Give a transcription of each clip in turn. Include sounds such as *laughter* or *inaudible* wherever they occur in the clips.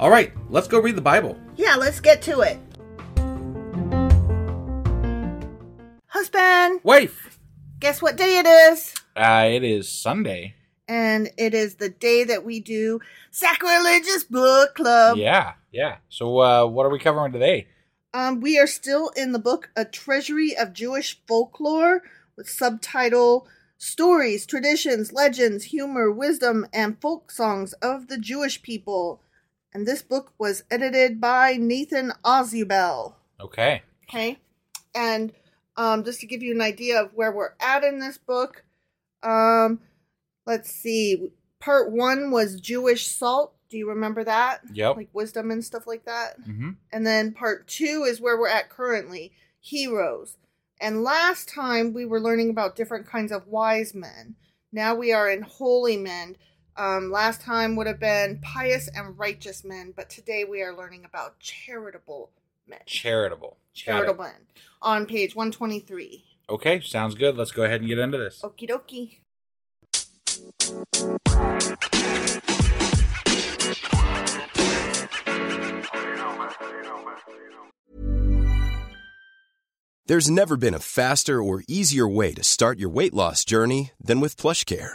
All right, let's go read the Bible. Yeah, let's get to it. Husband, Wife! guess what day it is? Uh, it is Sunday. And it is the day that we do Sacrilegious Book Club. yeah, yeah. So, uh, what are we covering today? Um, we are still in the book A Treasury of Jewish Folklore with subtitle Stories, Traditions, Legends, Humor, Wisdom, and Folk Songs of the Jewish People. And this book was edited by Nathan Ausubel. Okay. Okay. And um, just to give you an idea of where we're at in this book, um, let's see. Part one was Jewish salt. Do you remember that? Yep. Like wisdom and stuff like that. Mm-hmm. And then part two is where we're at currently heroes. And last time we were learning about different kinds of wise men. Now we are in holy men. Um, last time would have been pious and righteous men, but today we are learning about charitable men. Charitable. Charitable men on page 123. Okay, sounds good. Let's go ahead and get into this. Okie dokie. There's never been a faster or easier way to start your weight loss journey than with PlushCare.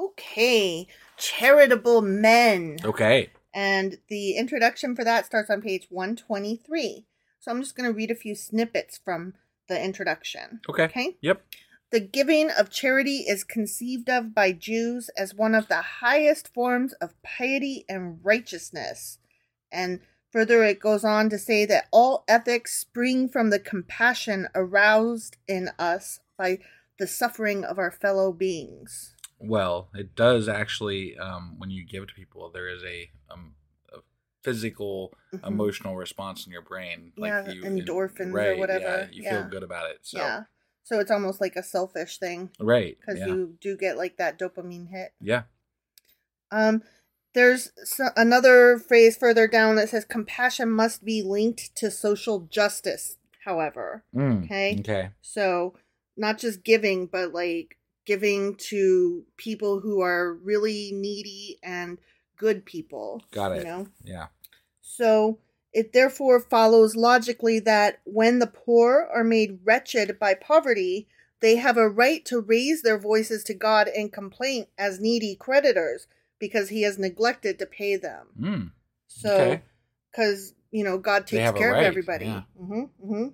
Okay, charitable men. Okay. And the introduction for that starts on page 123. So I'm just going to read a few snippets from the introduction. Okay. Okay. Yep. The giving of charity is conceived of by Jews as one of the highest forms of piety and righteousness. And further, it goes on to say that all ethics spring from the compassion aroused in us by the suffering of our fellow beings. Well, it does actually. Um, when you give to people, there is a, um, a physical, Mhm. emotional response in your brain, Yeah, you, endorphins or right, whatever, Yeah, you yeah. feel good about it. So, Yeah. So it's almost like a selfish thing right. because yeah. you do get like that dopamine hit. yeah. Um, there's so, another phrase further down that says compassion must be linked to social justice. However, Mm, Okay. Okay. so not just giving, but like giving to people who are really needy and good people. Got it. You know. Yeah. So it therefore follows logically that when the poor are made wretched by poverty, they have a right to raise their voices to God in complaint as needy creditors because he has neglected to pay them. Mm. So, Okay. because you know God takes care right, of everybody. yeah. hmm hmm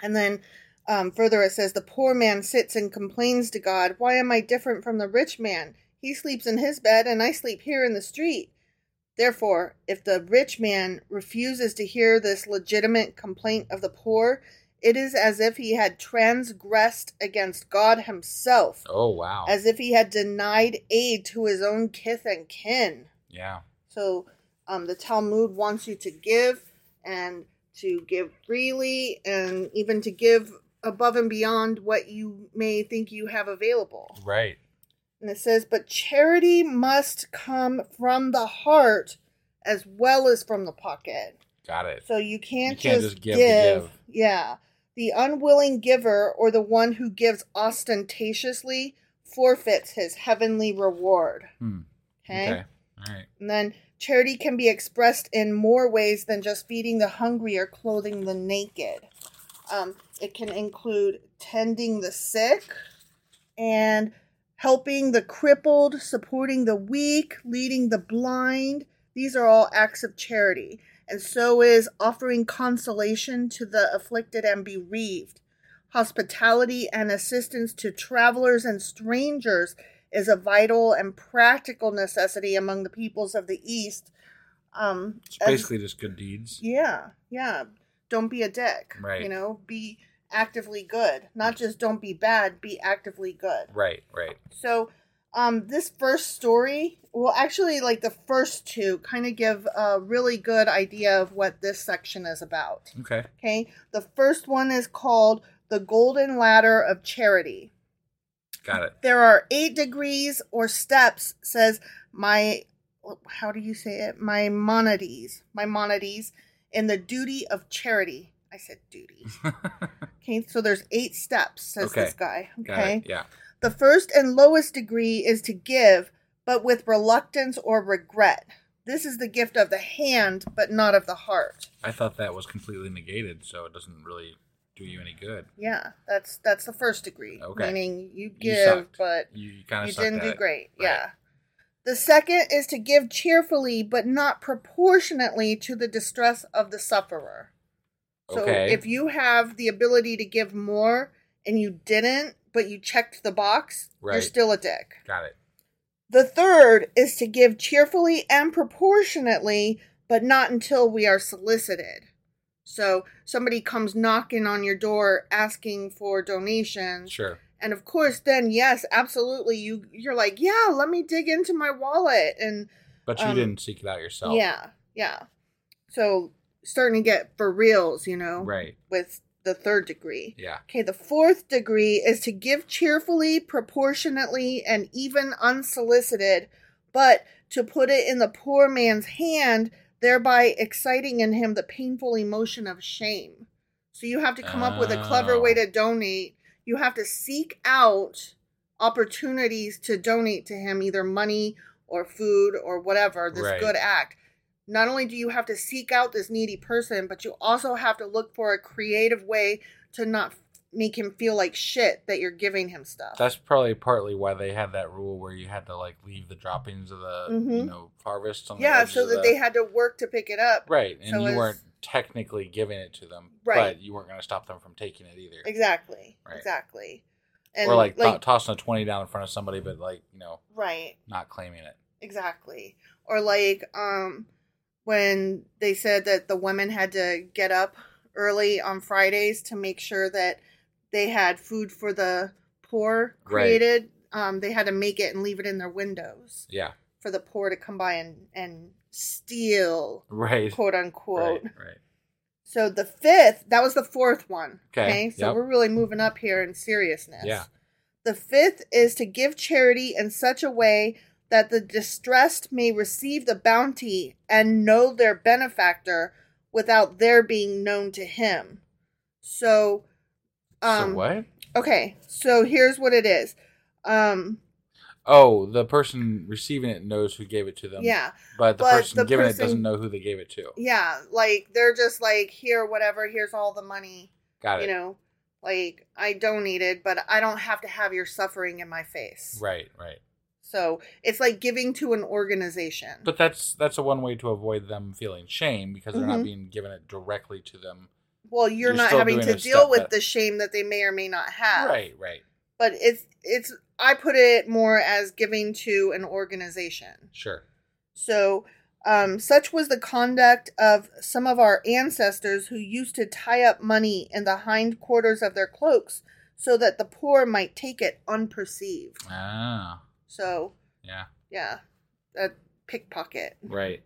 And then um, further, it says the poor man sits and complains to God, "Why am I different from the rich man? He sleeps in his bed, and I sleep here in the street." Therefore, if the rich man refuses to hear this legitimate complaint of the poor, it is as if he had transgressed against God himself, Oh wow. as if he had denied aid to his own kith and kin. yeah. So um, the Talmud wants you to give and to give freely and even to give above and beyond what you may think you have available. Right. And it says, but charity must come from the heart as well as from the pocket. Got it. So you can't, You can't just, just give. give give. Yeah. The unwilling giver or the one who gives ostentatiously forfeits his heavenly reward. Hmm. Okay. Okay. All right. And then charity can be expressed in more ways than just feeding the hungry or clothing the naked. Um, it can include tending the sick and helping the crippled, supporting the weak, leading the blind. These are all acts of charity. And so is offering consolation to the afflicted and bereaved. Hospitality and assistance to travelers and strangers is a vital and practical necessity among the peoples of the East. Um, It's as- basically just good deeds. yeah, yeah. Don't be a dick. Right. You know, be actively good. Not just don't be bad, be actively good. Right. Right. So, um, this first story, well, actually, like the first two, kind of give a really good idea of what this section is about. Okay. Okay. The first one is called The Golden Ladder of Charity. Got it. There are eight degrees or steps, says my, how do you say it? Maimonides. Maimonides in the duty of charity. I said duty. *laughs* okay, so there's eight steps, says Okay. this guy. Okay. Yeah. The first and lowest degree is to give, but with reluctance or regret. This is the gift of the hand, but not of the heart. I thought that was completely negated, so it doesn't really do you any good. Yeah, that's that's the first degree. Okay. Meaning you You give, sucked. but You, you you didn't do great. Right. Yeah. The second is to give cheerfully, but not proportionately to the distress of the sufferer. So Okay. if you have the ability to give more and you didn't, but you checked the box, you're still a dick. Got it. The third is to give cheerfully and proportionately, but not until we are solicited. So somebody comes knocking on your door asking for donations. Sure. And of course, then yes, absolutely, you you're like, yeah, let me dig into my wallet and But you Um, didn't seek it out yourself. Yeah, yeah. So starting to get for reals, you know, Right. with the third degree. Yeah. Okay, the fourth degree is to give cheerfully, proportionately, and even unsolicited, but to put it in the poor man's hand, thereby exciting in him the painful emotion of shame. So you have to come up with a clever way Oh. to donate. You have to seek out opportunities to donate to him, either money or food or whatever, this Right. good act. Not only do you have to seek out this needy person, but you also have to look for a creative way to not make him feel like shit that you're giving him stuff. That's probably partly why they had that rule where you had to like leave the droppings of the you Mhm. know harvest on yeah, so that the- they had to work to pick it up. right, and so you it's- weren't technically giving it to them, Right. But you weren't going to stop them from taking it either, Exactly. Right. Exactly. or like, to- tossing a twenty down in front of somebody, but like you know right. not claiming it. Exactly. Or like um when they said that the women had to get up early on Fridays to make sure that they had food for the poor Right. created, um they had to make it and leave it in their windows Yeah, for the poor to come by and and steal, right, quote unquote. right, right. So the fifth, that was the fourth one. Okay, So yep. we're really moving up here in seriousness. Yeah. The fifth is to give charity in such a way that the distressed may receive the bounty and know their benefactor without their being known to him. So, um, so what? Okay, so here's what it is. Um, Oh, the person receiving it knows who gave it to them. yeah, but the but person the giving it doesn't know who they gave it to. yeah, like they're just like, here, whatever, here's all the money. Got it. You know, like I donated, but I don't have to have your suffering in my face. Right, right. So it's like giving to an organization. But that's that's a one way to avoid them feeling shame because they're Mhm. not being given it directly to them. well, you're, you're not having to deal with that- the shame that they may or may not have. Right, right. But it's it's I put it more as giving to an organization. Sure. So, um, such was the conduct of some of our ancestors who used to tie up money in the hind quarters of their cloaks so that the poor might take it unperceived. Ah, So, yeah, yeah, a pickpocket. right.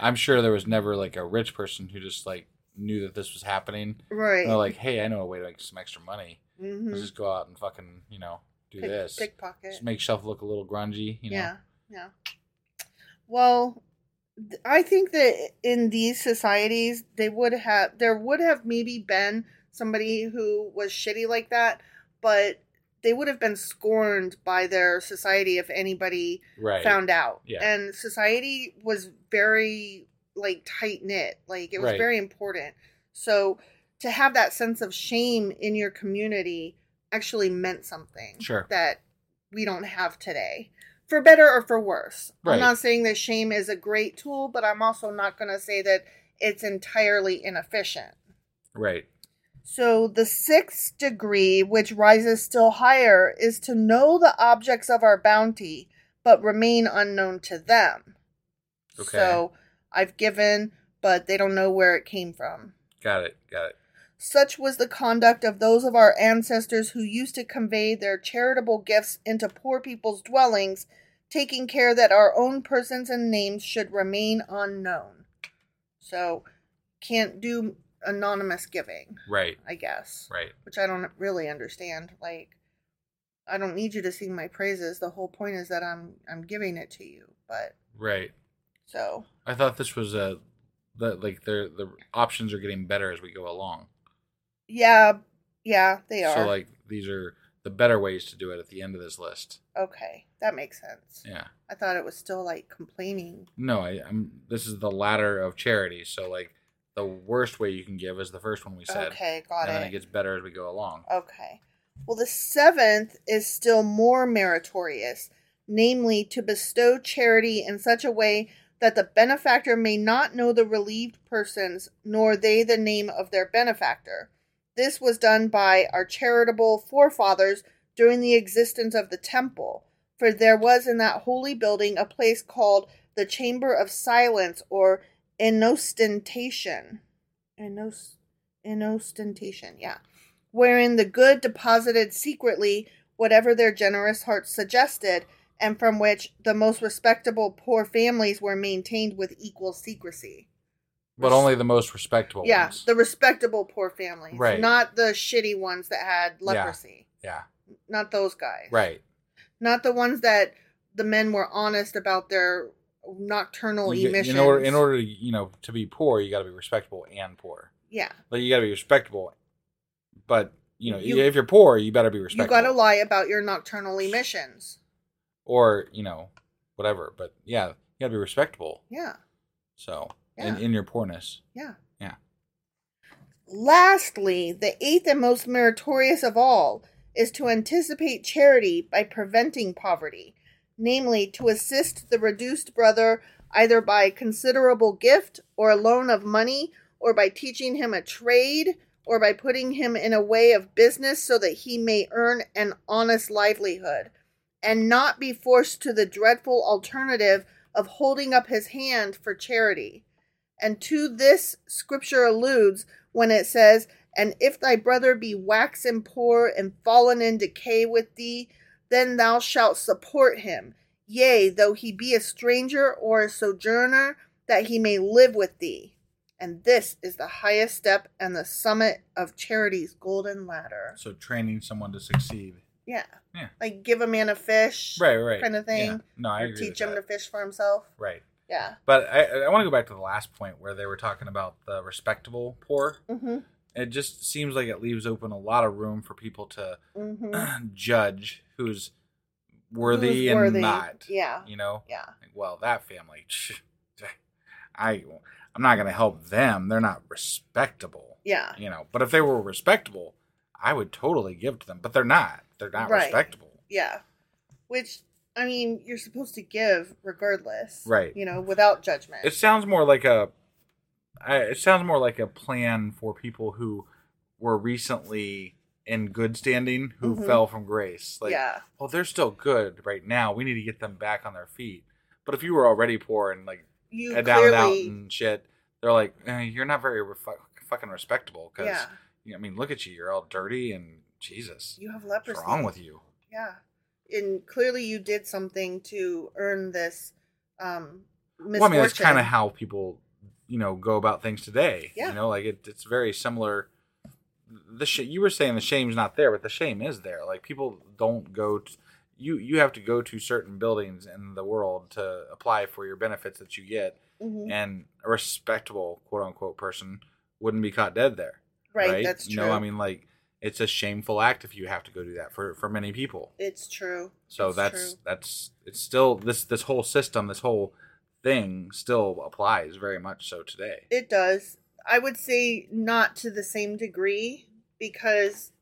I'm sure there was never like a rich person who just like knew that this was happening. Right. They're like, hey, I know a way to make some extra money. Mhm. Let's just go out and fucking, you know, do Pick- this. pickpocket. Just make shelf look a little grungy, you know. Yeah, yeah. Well, I think that in these societies, they would have there would have maybe been somebody who was shitty like that, but they would have been scorned by their society if anybody Right. found out. Yeah. And society was very like tight knit. Like it was Right. very important. So to have that sense of shame in your community actually meant something Sure. that we don't have today. For better or for worse. Right. I'm not saying that shame is a great tool, but I'm also not going to say that it's entirely inefficient. Right. So the sixth degree, which rises still higher, is to know the objects of our bounty, but remain unknown to them. Okay. So I've given, but they don't know where it came from. Got it. Got it. Such was the conduct of those of our ancestors who used to convey their charitable gifts into poor people's dwellings, taking care that our own persons and names should remain unknown. So, can't do anonymous giving, Right. I guess. Right. Which I don't really understand. Like, I don't need you to sing my praises. The whole point is that I'm I'm giving it to you. But Right. so I thought this was a that like the the options are getting better as we go along. yeah, yeah, they are. So like these are the better ways to do it at the end of this list. okay, that makes sense. Yeah. I thought it was still like complaining. No, I, I'm. This is the ladder of charity. So like the worst way you can give is the first one we said. Okay, got and then it. it gets better as we go along. Okay. Well, the seventh is still more meritorious, namely to bestow charity in such a way that the benefactor may not know the relieved persons, nor they the name of their benefactor. This was done by our charitable forefathers during the existence of the temple, for there was in that holy building a place called the Chamber of Silence or Enostentation. Enos- Enostentation, yeah wherein the good deposited secretly whatever their generous hearts suggested, and from which the most respectable poor families were maintained with equal secrecy. But only the most respectable ones. Yeah, ones. the respectable poor families, Right. not the shitty ones that had leprosy. yeah. Not those guys. Right. Not the ones that the men were honest about their nocturnal You, emissions. in order in order to you know to be poor, you got to be respectable and poor. yeah. Like you got to be respectable, but you know You- if you're poor, you better be respectable. You got to lie about your nocturnal emissions. or you know whatever. But yeah, you got to be respectable. Yeah. So in, in your poorness, Yeah. yeah. Lastly, the eighth and most meritorious of all is to anticipate charity by preventing poverty, namely, to assist the reduced brother either by considerable gift or a loan of money, or by teaching him a trade, or by putting him in a way of business so that he may earn an honest livelihood, and not be forced to the dreadful alternative of holding up his hand for charity. And to this scripture alludes when it says, And if thy brother be waxen poor and fallen in decay with thee, then thou shalt support him, yea, though he be a stranger or a sojourner, that he may live with thee. And this is the highest step and the summit of charity's golden ladder. So training someone to succeed. Yeah. Yeah. Like give a man a fish. Right, right. Kind of thing. Yeah. No, I agree teach him that. to fish for himself. Right. Yeah. But I, I want to go back to the last point where they were talking about the respectable poor. Mm-hmm. It just seems like it leaves open a lot of room for people to Mm-hmm. *clears throat* judge who's worthy Who's and not. Yeah. You know? Yeah. Like, well, that family, *laughs* I, I'm not going to help them. They're not respectable. Yeah. You know, but if they were respectable, I would totally give to them. But they're not. They're not Right. respectable. Yeah. Which I mean, you're supposed to give regardless. Right. You know, without judgment. It sounds more like a. It sounds more like a plan for people who were recently in good standing who Mhm. fell from grace. Like, Yeah. well, they're still good right now. We need to get them back on their feet. But if you were already poor and like you down and out and shit, they're like, eh, you're not very refu- fucking respectable. Because Yeah. I mean, look at you. You're all dirty and Jesus. you have leprosy. What's wrong with you? Yeah. And clearly you did something to earn this um misfortune. Well, I mean, that's kind of how people, you know, go about things today. Yeah. You know, like it, it's very similar. The sh- you were saying the shame's not there, but the shame is there. Like people don't go. To, you you have to go to certain buildings in the world to apply for your benefits that you get, Mhm. and a respectable quote unquote person wouldn't be caught dead there. Right, that's You know, I mean, like it's a shameful act if you have to go do that for for many people. It's true. So It's that's true. that's it's still this this whole system, this whole thing still applies very much so today. It does. I would say not to the same degree because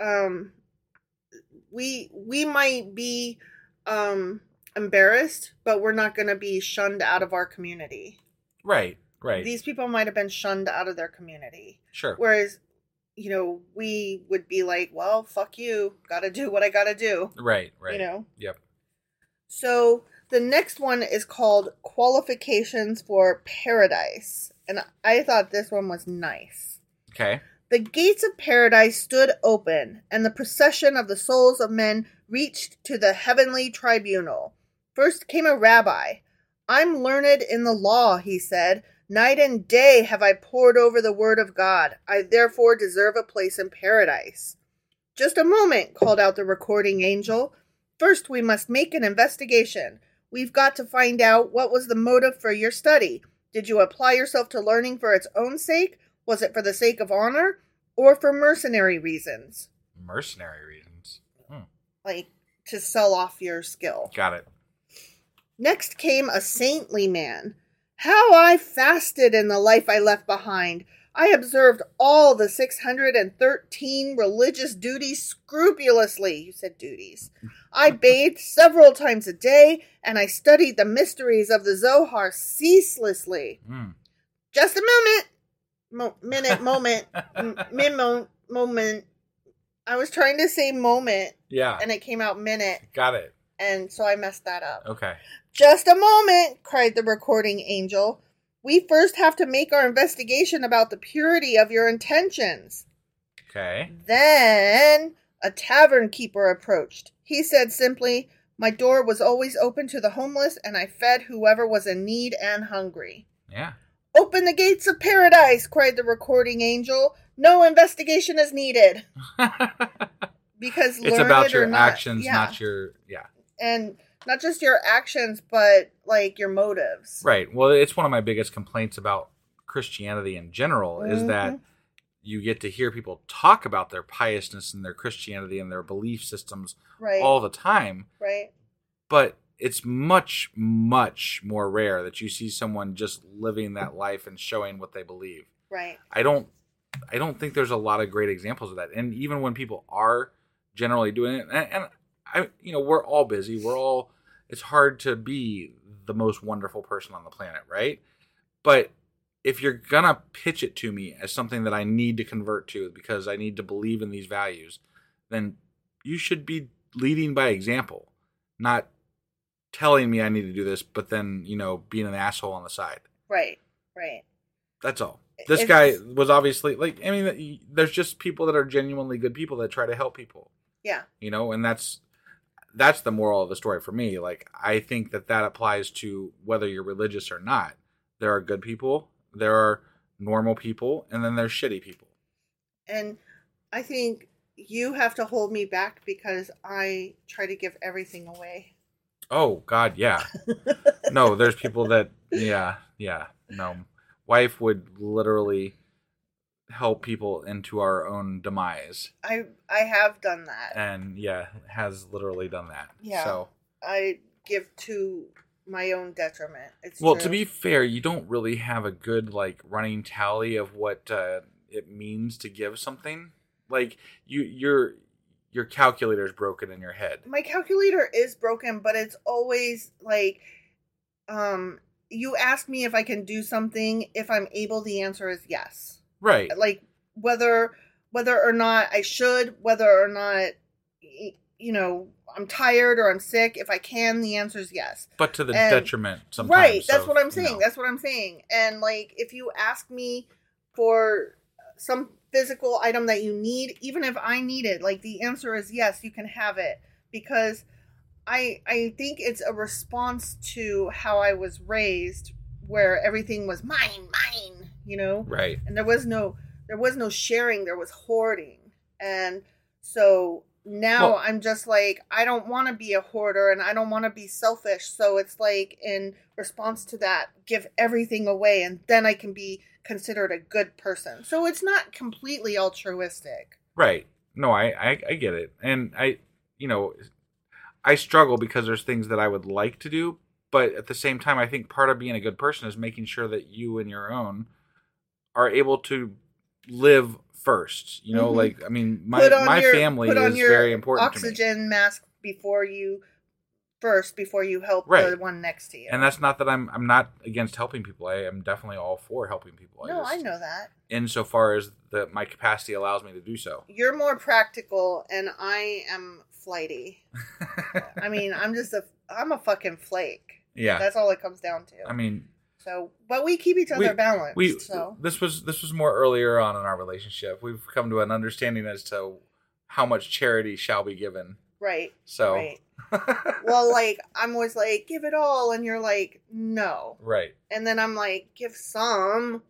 um we we might be um embarrassed, but we're not going to be shunned out of our community. Right, right. These people might have been shunned out of their community. sure. Whereas you know, we would be like, well, fuck you. Got to do what I got to do. right, right. You know. Yep. So the next one is called Qualifications for Paradise. And I thought this one was nice. Okay. The gates of paradise stood open, and the procession of the souls of men reached to the heavenly tribunal. First came a rabbi. I'm learned in the law, he said. Night and day have I pored over the word of God. I therefore deserve a place in paradise. Just a moment, called out the recording angel. First, we must make an investigation. We've got to find out what was the motive for your study. Did you apply yourself to learning for its own sake? Was it for the sake of honor? Or for mercenary reasons? Mercenary reasons. Hmm. Like to sell off your skill. Got it. Next came a saintly man. How I fasted in the life I left behind. I observed all the 613 religious duties scrupulously. You said duties. I *laughs* bathed several times a day, and I studied the mysteries of the Zohar ceaselessly. Hmm. Just a moment. Mo- minute, *laughs* moment. m- min- mo- moment. I was trying to say moment, Yeah. and it came out minute, Got it. and so I messed that up. Okay. Just a moment, cried the recording angel. We first have to make our investigation about the purity of your intentions. Okay. Then a tavern keeper approached. He said simply, My door was always open to the homeless, and I fed whoever was in need and hungry. Yeah. Open the gates of paradise, cried the recording angel. No investigation is needed. *laughs* Because it's about your not, actions, yeah. not your yeah. and not just your actions, but like your motives. Right. Well, it's one of my biggest complaints about Christianity in general is Mm-hmm. that you get to hear people talk about their piousness and their Christianity and their belief systems Right. all the time, Right. but it's much much more rare that you see someone just living that life and showing what they believe. Right. I don't I don't think there's a lot of great examples of that. And even when people are generally doing it and, and I you know, we're all busy. We're all it's hard to be the most wonderful person on the planet, right? But if you're gonna pitch it to me as something that I need to convert to because I need to believe in these values, then you should be leading by example, not telling me I need to do this, but then, you know, being an asshole on the side. Right. Right. That's all. This guy was obviously like I mean there's just people that are genuinely good people that try to help people, Yeah. you know, and that's that's the moral of the story for me. Like I think that that applies to whether you're religious or not. There are good people, there are normal people, and then there's shitty people. And I think you have to hold me back because I try to give everything away. Oh God, yeah. *laughs* no, there's people that yeah, yeah. No. Wife would literally help people into our own demise. I I have done that. And yeah, has literally done that. Yeah. So I give to my own detriment. It's Well, true. to be fair, you don't really have a good like running tally of what uh, it means to give something. Like you, your your calculator is broken in your head. my calculator is broken, but it's always like um you ask me if I can do something, if I'm able, the answer is yes. Right. Like whether whether or not I should, whether or not you know, I'm tired or I'm sick, if I can, the answer is yes. But to the And- detriment sometimes. Right, that's what I'm you saying. know. That's what I'm saying. And like if you ask me for some physical item that you need, even if I need it, like the answer is yes, you can have it because I I think it's a response to how I was raised where everything was mine, mine, you know? Right. and there was no there was no sharing there was hoarding and so now Well- i'm just like i don't want to be a hoarder and i don't want to be selfish so it's like in response to that give everything away and then i can be considered a good person so it's not completely altruistic Right. No, I, I I get it, and I, you know, I struggle because there's things that I would like to do, but at the same time, I think part of being a good person is making sure that you and your own are able to live first. You know, Mhm. like I mean, my my your- family is very important to me, oxygen mask before you first before you help the one next to you and that's not that I'm I'm not against helping people. I am definitely all for helping people. no just, i know that Insofar as that my capacity allows me to do so. you're more practical and I am flighty. *laughs* I mean, I'm just a I'm a fucking flake. Yeah. That's all it comes down to. I mean, so, but we keep each other we, balanced. we so this was this was more earlier on in our relationship. We've come to an understanding as to how much charity shall be given. right. So Right. *laughs* Well, like I'm always like, give it all, and you're like, no. right. And then I'm like, give some,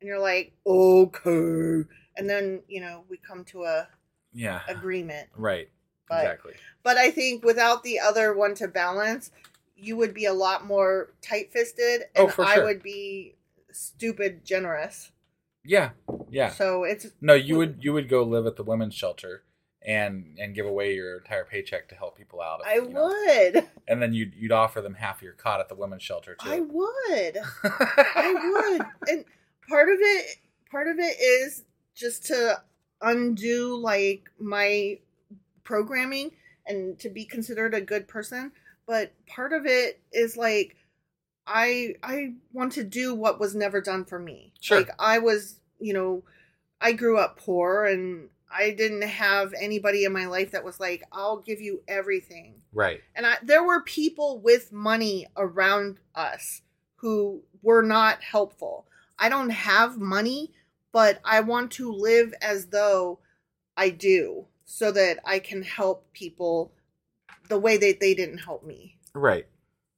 and you're like, okay. And then you know we come to a Yeah. agreement. Right. But- exactly. But I think without the other one to balance, you would be a lot more tight fisted, Oh, and for I sure. would be stupid generous. Yeah. Yeah. So it's No, you would you would go live at the women's shelter and and give away your entire paycheck to help people out. if, I you know, would. and then you'd you'd offer them half your cot at the women's shelter too. I would. I *laughs* would. And part of it part of it is just to undo like my programming and to be considered a good person, but part of it is like I I want to do what was never done for me. Sure. Like I was, you know, I grew up poor and I didn't have anybody in my life that was like, I'll give you everything. right. And I, there were people with money around us who were not helpful. I don't have money, but I want to live as though I do so that I can help people the way that they didn't help me. Right.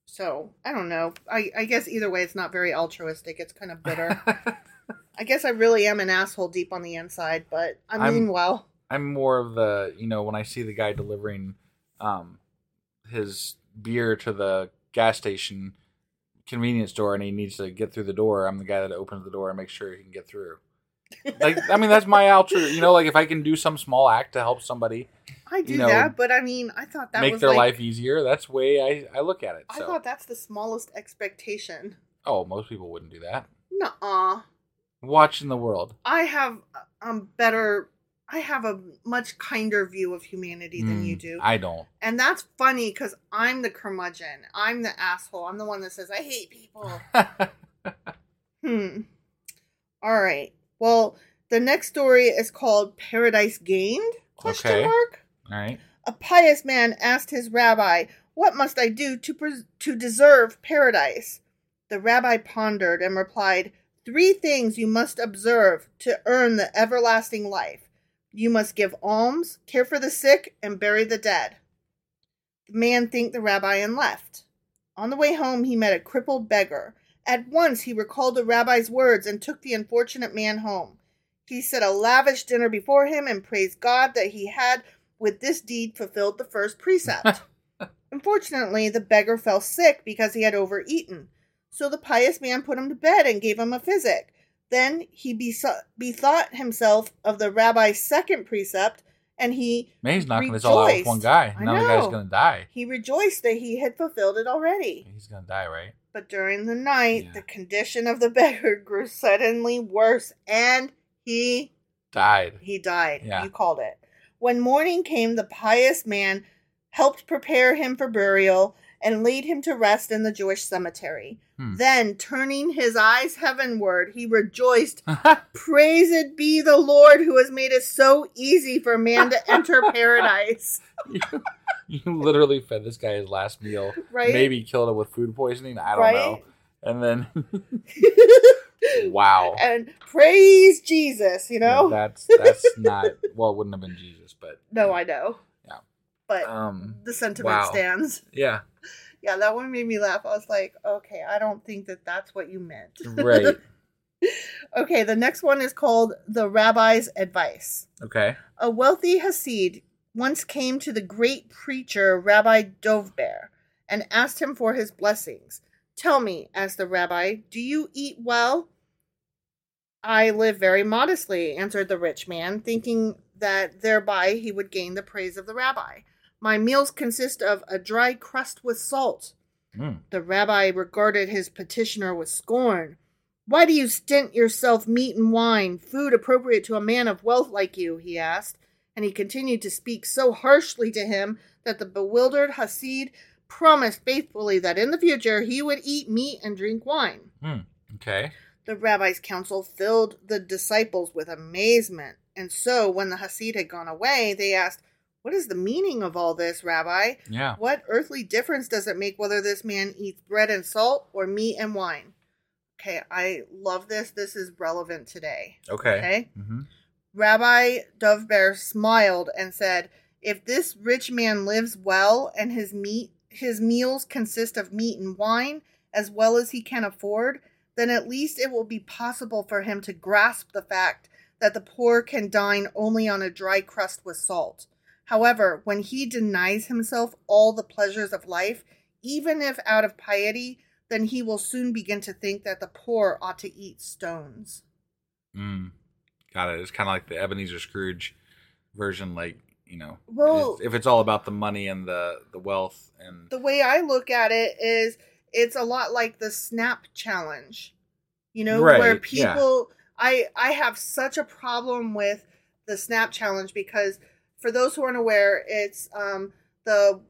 So I don't know. I, I guess either way, it's not very altruistic. It's kind of bitter. *laughs* I guess I really am an asshole deep on the inside, but I I'm- mean well. I'm more of the you know when I see the guy delivering um his beer to the gas station convenience store and he needs to get through the door, I'm the guy that opens the door and makes sure he can get through. Like I mean that's my ultra you know like if I can do some small act to help somebody I do you know, that, but I mean, I thought that make their like, life easier, that's the way I I look at it. I So thought that's the smallest expectation. oh, most people wouldn't do that. Nuh-uh. Watching the world. I have um better. I have a much kinder view of humanity than you Mm, do, I don't. and that's funny because I'm the curmudgeon. I'm the asshole. I'm the one that says I hate people. *laughs* Hmm. All right. Well, the next story is called Paradise Gained? Question Okay. mark. All right. A pious man asked his rabbi, "What must I do to pres- to deserve paradise?" The rabbi pondered and replied, Three things you must observe to earn the everlasting life. You must give alms, care for the sick, and bury the dead." The man thanked the rabbi and left. On the way home, he met a crippled beggar. At once, he recalled the rabbi's words and took the unfortunate man home. He set a lavish dinner before him and praised God that he had, with this deed, fulfilled the first precept. *laughs* Unfortunately, the beggar fell sick because he had overeaten. So the pious man put him to bed and gave him a physic. Then he beso- bethought himself of the rabbi's second precept, and he Man, he's knocking this all out with rejoiced. one guy. I Now the guy's gonna die. he rejoiced that he had fulfilled it already. He's gonna die, right? But during the night, Yeah. the condition of the *laughs* beggar grew suddenly worse, and he Died. he died. Yeah. You called it. When morning came, the pious man helped prepare him for burial and laid him to rest in the Jewish cemetery. Hmm. Then, turning his eyes heavenward, he rejoiced, *laughs* Praised be the Lord who has made it so easy for man to *laughs* enter paradise. *laughs* you literally fed this guy his last meal. Right? Maybe killed him with food poisoning. I don't Right? know. And then, *laughs* wow. and praise Jesus, you know? That's that's *laughs* not well. It wouldn't have been Jesus, but no, I know. Yeah. But um, the sentiment wow. stands. yeah, Yeah, that one made me laugh. I was like, okay, I don't think that that's what you meant. right. okay, the next one is called The Rabbi's Advice. Okay. A wealthy Hasid once came to the great preacher Rabbi Dovber and asked him for his blessings. Tell me, asked the rabbi, do you eat well? I live very modestly, answered the rich man, thinking that thereby he would gain the praise of the rabbi. My meals consist of a dry crust with salt. Mm. The rabbi regarded his petitioner with scorn. Why do you stint yourself meat and wine, food appropriate to a man of wealth like you? he asked, and he continued to speak so harshly to him that the bewildered Hasid promised faithfully that in the future he would eat meat and drink wine. Hmm. Okay. The rabbi's counsel filled the disciples with amazement, and so when the Hasid had gone away, they asked, What is the meaning of all this, Rabbi? Yeah. What earthly difference does it make whether this man eats bread and salt or meat and wine? Okay, I love this. This is relevant today. Okay. Okay. hmm Rabbi Dovber smiled and said, "If this rich man lives well and his meat his meals consist of meat and wine as well as he can afford, then at least it will be possible for him to grasp the fact that the poor can dine only on a dry crust with salt. However, when he denies himself all the pleasures of life, even if out of piety, then he will soon begin to think that the poor ought to eat stones." Mm. Got it. It's kind of like the Ebenezer Scrooge version, like you know, Well- if it's all about the money and the the wealth and the way I look at it is it's a lot like the snap challenge. You know, Right, where yeah. people I I have such a problem with the snap challenge because for those who aren't aware, it's um the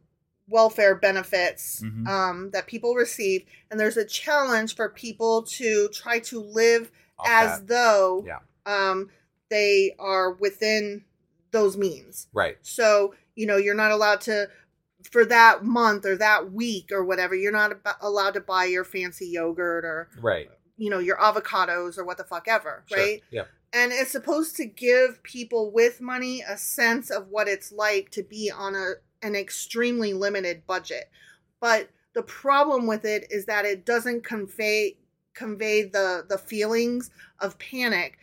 welfare benefits Mhm. um that people receive and there's a challenge for people to try to live Off as that. though yeah, um they are within those means. right, So, you know, you're not allowed to, for that month or that week or whatever, you're not ab- allowed to buy your fancy yogurt or, right, you know, your avocados or what the fuck ever, Sure. right? Yeah, And it's supposed to give people with money a sense of what it's like to be on a an extremely limited budget. But the problem with it is that it doesn't convey convey the the feelings of panic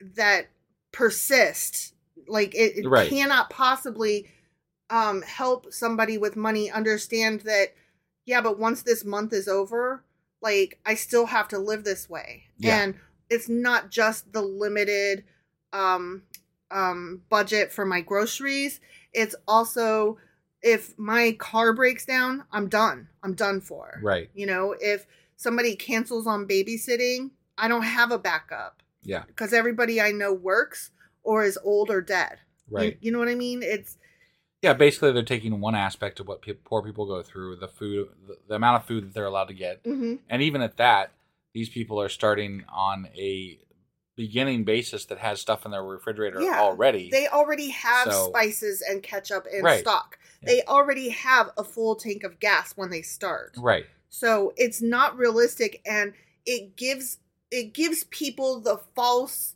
that persist. Like it, it Right. cannot possibly um help somebody with money understand that yeah, but once this month is over, like I still have to live this way. Yeah. And it's not just the limited um um budget for my groceries. It's also if my car breaks down, I'm done. I'm done for. Right. You know, if somebody cancels on babysitting, I don't have a backup Yeah. because everybody I know works or is old or dead. Right. You, know what I mean? It's Yeah, basically they're taking one aspect of what pe- poor people go through, the food, the, the amount of food that they're allowed to get, mhm. and even at that, these people are starting on a beginning basis that has stuff in their refrigerator Yeah, already. They already have So- spices and ketchup in Right. stock. Yeah. They already have a full tank of gas when they start. right. So it's not realistic and it gives it gives people the false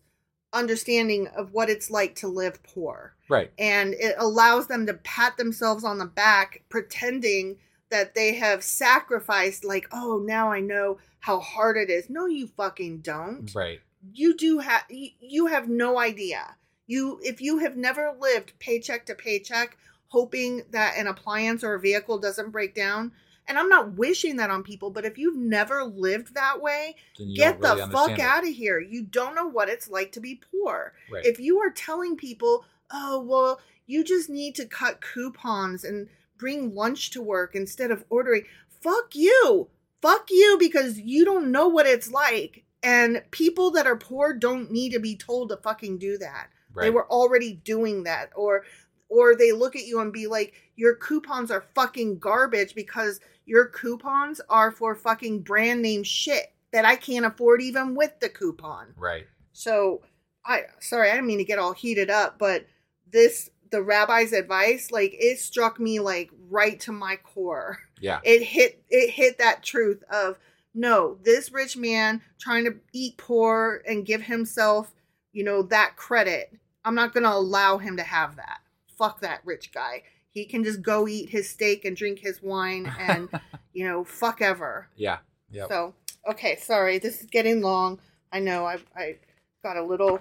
understanding of what it's like to live poor. Right. And it allows them to pat themselves on the back pretending that they have sacrificed like, "Oh, now I know how hard it is." No, you fucking don't Right. you do have you have no idea you if you have never lived paycheck to paycheck hoping that an appliance or a vehicle doesn't break down and i'm not wishing that on people but if you've never lived that way get really the fuck it. out of here. You don't know what it's like to be poor. Right. if you are telling people oh well you just need to cut coupons and bring lunch to work instead of ordering fuck you. Fuck you because you don't know what it's like and people that are poor don't need to be told to fucking do that. They were already doing that or or they look at you and be like your coupons are fucking garbage because your coupons are for fucking brand name shit that I can't afford even with the coupon. Right. So I sorry, I didn't mean to get all heated up, but this the rabbi's advice, like it struck me like right to my core. Yeah. It hit it hit that truth of no, this rich man trying to eat poor and give himself, you know, that credit. I'm not gonna allow him to have that. Fuck that rich guy. He can just go eat his steak and drink his wine and, *laughs* you know, fuck ever. Yeah. Yep. So, okay, sorry, this is getting long. I know I I got a little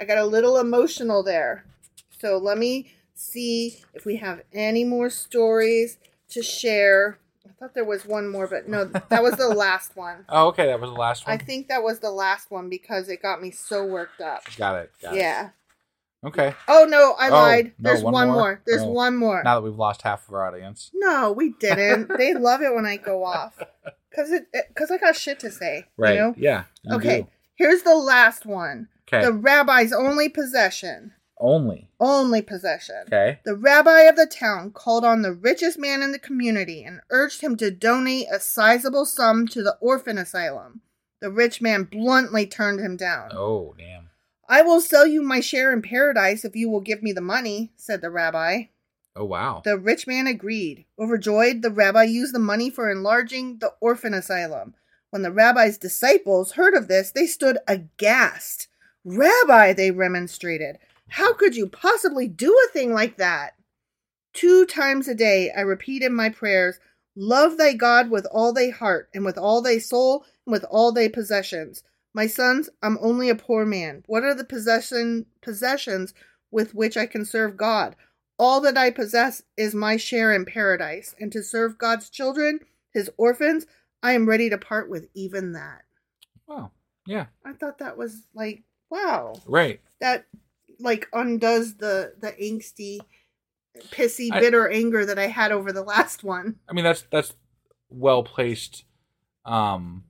I got a little emotional there. So, let me see if we have any more stories to share. I thought there was one more, but no, that was the *laughs* last one. oh, okay. That was the last one. I think that was the last one because it got me so worked up. Got it. Got it. Okay. Oh no, I Oh, lied. no, There's one one, more? more. There's Oh. one more. Now that we've lost half of our audience. No, we didn't. *laughs* they love it when I go off because it because I got shit to say. Right. You know? Yeah. you Okay. do. Here's the last one. Okay. The rabbi's only possession. Only. Only possession. Okay. The rabbi of the town called on the richest man in the community and urged him to donate a sizable sum to the orphan asylum. The rich man bluntly turned him down. Oh, damn. I will sell you my share in paradise if you will give me the money, said the rabbi. Oh, wow. The rich man agreed. Overjoyed, the rabbi used the money for enlarging the orphan asylum. When the rabbi's disciples heard of this, they stood aghast. Rabbi, they remonstrated, how could you possibly do a thing like that? Two times a day I repeated my prayers Love thy God with all thy heart, and with all thy soul, and with all thy possessions. My sons, I'm only a poor man. What are the possession possessions with which I can serve God? All that I possess is my share in paradise, and to serve God's children, his orphans, I am ready to part with even that. Wow. Yeah. I thought that was like, wow. Right. That like undoes the the angsty, pissy, I- bitter anger that I had over the last one. I mean, that's that's well placed, um,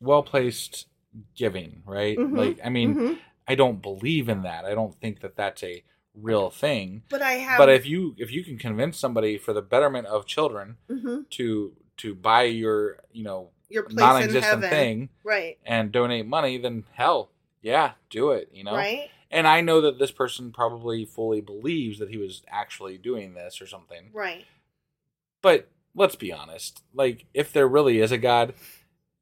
well placed giving, right? Mhm. Like, I mean, Mhm. I don't believe in that. I don't think that that's a real thing. But I have But if you if you can convince somebody for the betterment of children Mhm. to to buy your you know your place non-existent heaven, thing right? and donate money, then hell, yeah, do it. You know, Right? And I know that this person probably fully believes that he was actually doing this or something. Right. But let's be honest. Like, if there really is a God,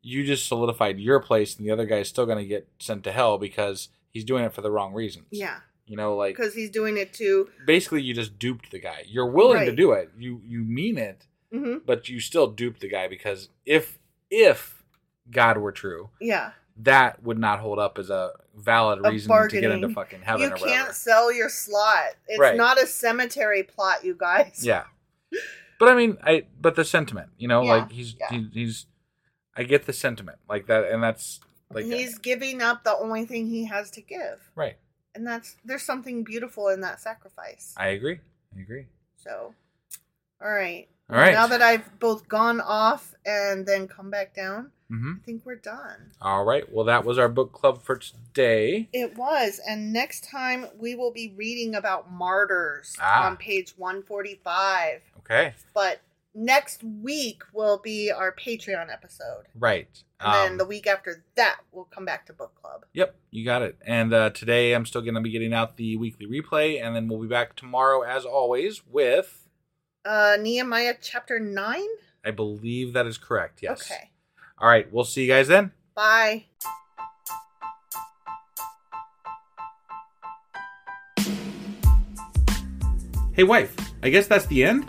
you just solidified your place, and the other guy is still going to get sent to hell because he's doing it for the wrong reasons. Yeah. You know, like because he's doing it to. basically you just duped the guy. You're willing to do it. You you mean it, hmm but you still duped the guy because if if God were true, Yeah, that would not hold up as a valid A reason to get into fucking heaven you can't sell your slot. It's Right. not a cemetery plot, you guys. Yeah. But I mean, I but the sentiment, you know, Yeah, like he's yeah. he, he's I get the sentiment like that, and that's like he's giving up the only thing he has to give, right. and that's there's something beautiful in that sacrifice. I agree. I agree. So, all right. All right. Now that I've both gone off and then come back down, hmm I think we're done. All right. Well, that was our book club for today. It was. And next time we will be reading about martyrs Ah. on page 145. Okay. But next week will be our Patreon episode. Right. And then Um, the week after that, we'll come back to book club. Yep, you got it. And uh, today I'm still going to be getting out the weekly replay, and then we'll be back tomorrow, as always, with Uh, Nehemiah chapter 9? I believe that is correct. Yes. Okay. All right. We'll see you guys then. Bye. Hey, wife. I guess that's the end.